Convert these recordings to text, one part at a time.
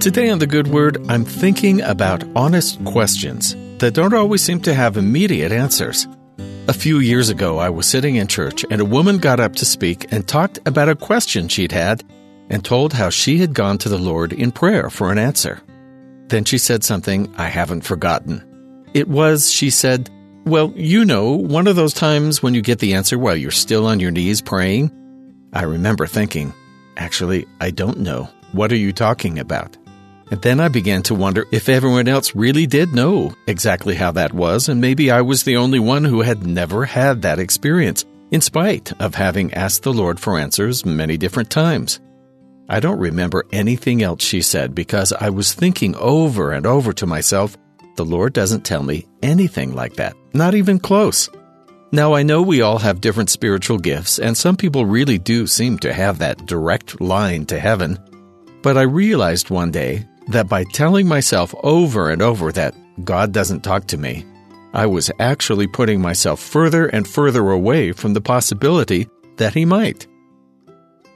Today on The Good Word, I'm thinking about honest questions that don't always seem to have immediate answers. A few years ago, I was sitting in church and a woman got up to speak and talked about a question she'd had and told how she had gone to the Lord in prayer for an answer. Then she said something I haven't forgotten. It was, she said, Well, you know, one of those times when you get the answer while you're still on your knees praying. I remember thinking, Actually, I don't know. What are you talking about? And then I began to wonder if everyone else really did know exactly how that was, and maybe I was the only one who had never had that experience, in spite of having asked the Lord for answers many different times. I don't remember anything else she said because I was thinking over and over to myself, the Lord doesn't tell me anything like that, not even close. Now, I know we all have different spiritual gifts, and some people really do seem to have that direct line to heaven. But I realized one day that by telling myself over and over that God doesn't talk to me, I was actually putting myself further and further away from the possibility that He might.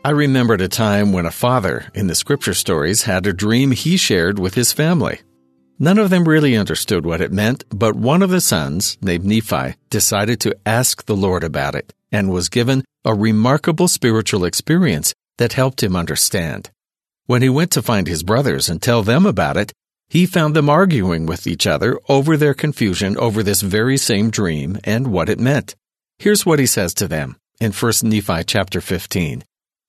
I remembered a time when a father in the scripture stories had a dream he shared with his family. None of them really understood what it meant, but one of the sons, named Nephi, decided to ask the Lord about it and was given a remarkable spiritual experience that helped him understand. When he went to find his brothers and tell them about it, he found them arguing with each other over their confusion over this very same dream and what it meant. Here's what he says to them in 1 Nephi chapter 15.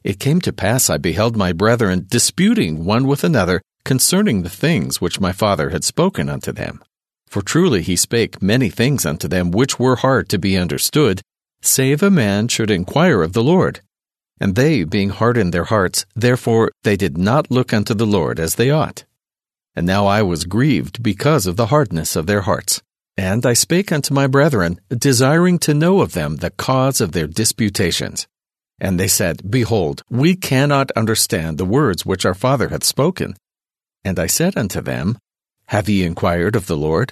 It came to pass I beheld my brethren disputing one with another concerning the things which my father had spoken unto them. For truly he spake many things unto them which were hard to be understood, save a man should inquire of the Lord. And they, being hard in their hearts, therefore they did not look unto the Lord as they ought. And now I was grieved because of the hardness of their hearts. And I spake unto my brethren, desiring to know of them the cause of their disputations. And they said, Behold, we cannot understand the words which our father hath spoken. And I said unto them, Have ye inquired of the Lord?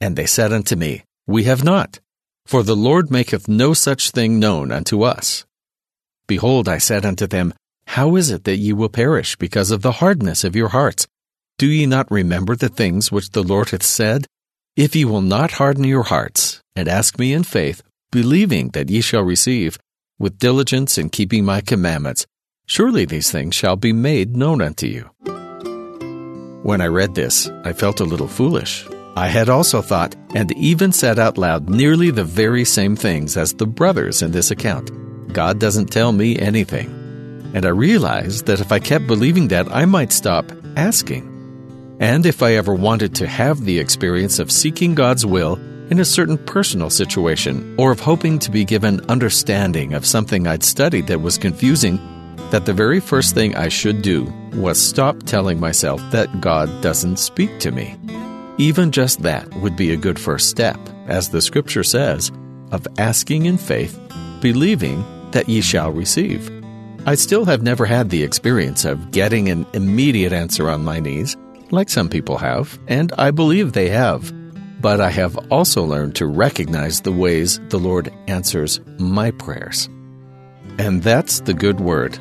And they said unto me, We have not. For the Lord maketh no such thing known unto us. Behold, I said unto them, How is it that ye will perish because of the hardness of your hearts? Do ye not remember the things which the Lord hath said? If ye will not harden your hearts, and ask me in faith, believing that ye shall receive, with diligence in keeping my commandments, surely these things shall be made known unto you. When I read this, I felt a little foolish. I had also thought, and even said out loud, nearly the very same things as the brothers in this account. God doesn't tell me anything. And I realized that if I kept believing that, I might stop asking. And if I ever wanted to have the experience of seeking God's will in a certain personal situation, or of hoping to be given understanding of something I'd studied that was confusing, that the very first thing I should do was stop telling myself that God doesn't speak to me. Even just that would be a good first step, as the scripture says, of asking in faith, believing that ye shall receive. I still have never had the experience of getting an immediate answer on my knees, like some people have, and I believe they have. But I have also learned to recognize the ways the Lord answers my prayers. And that's the good word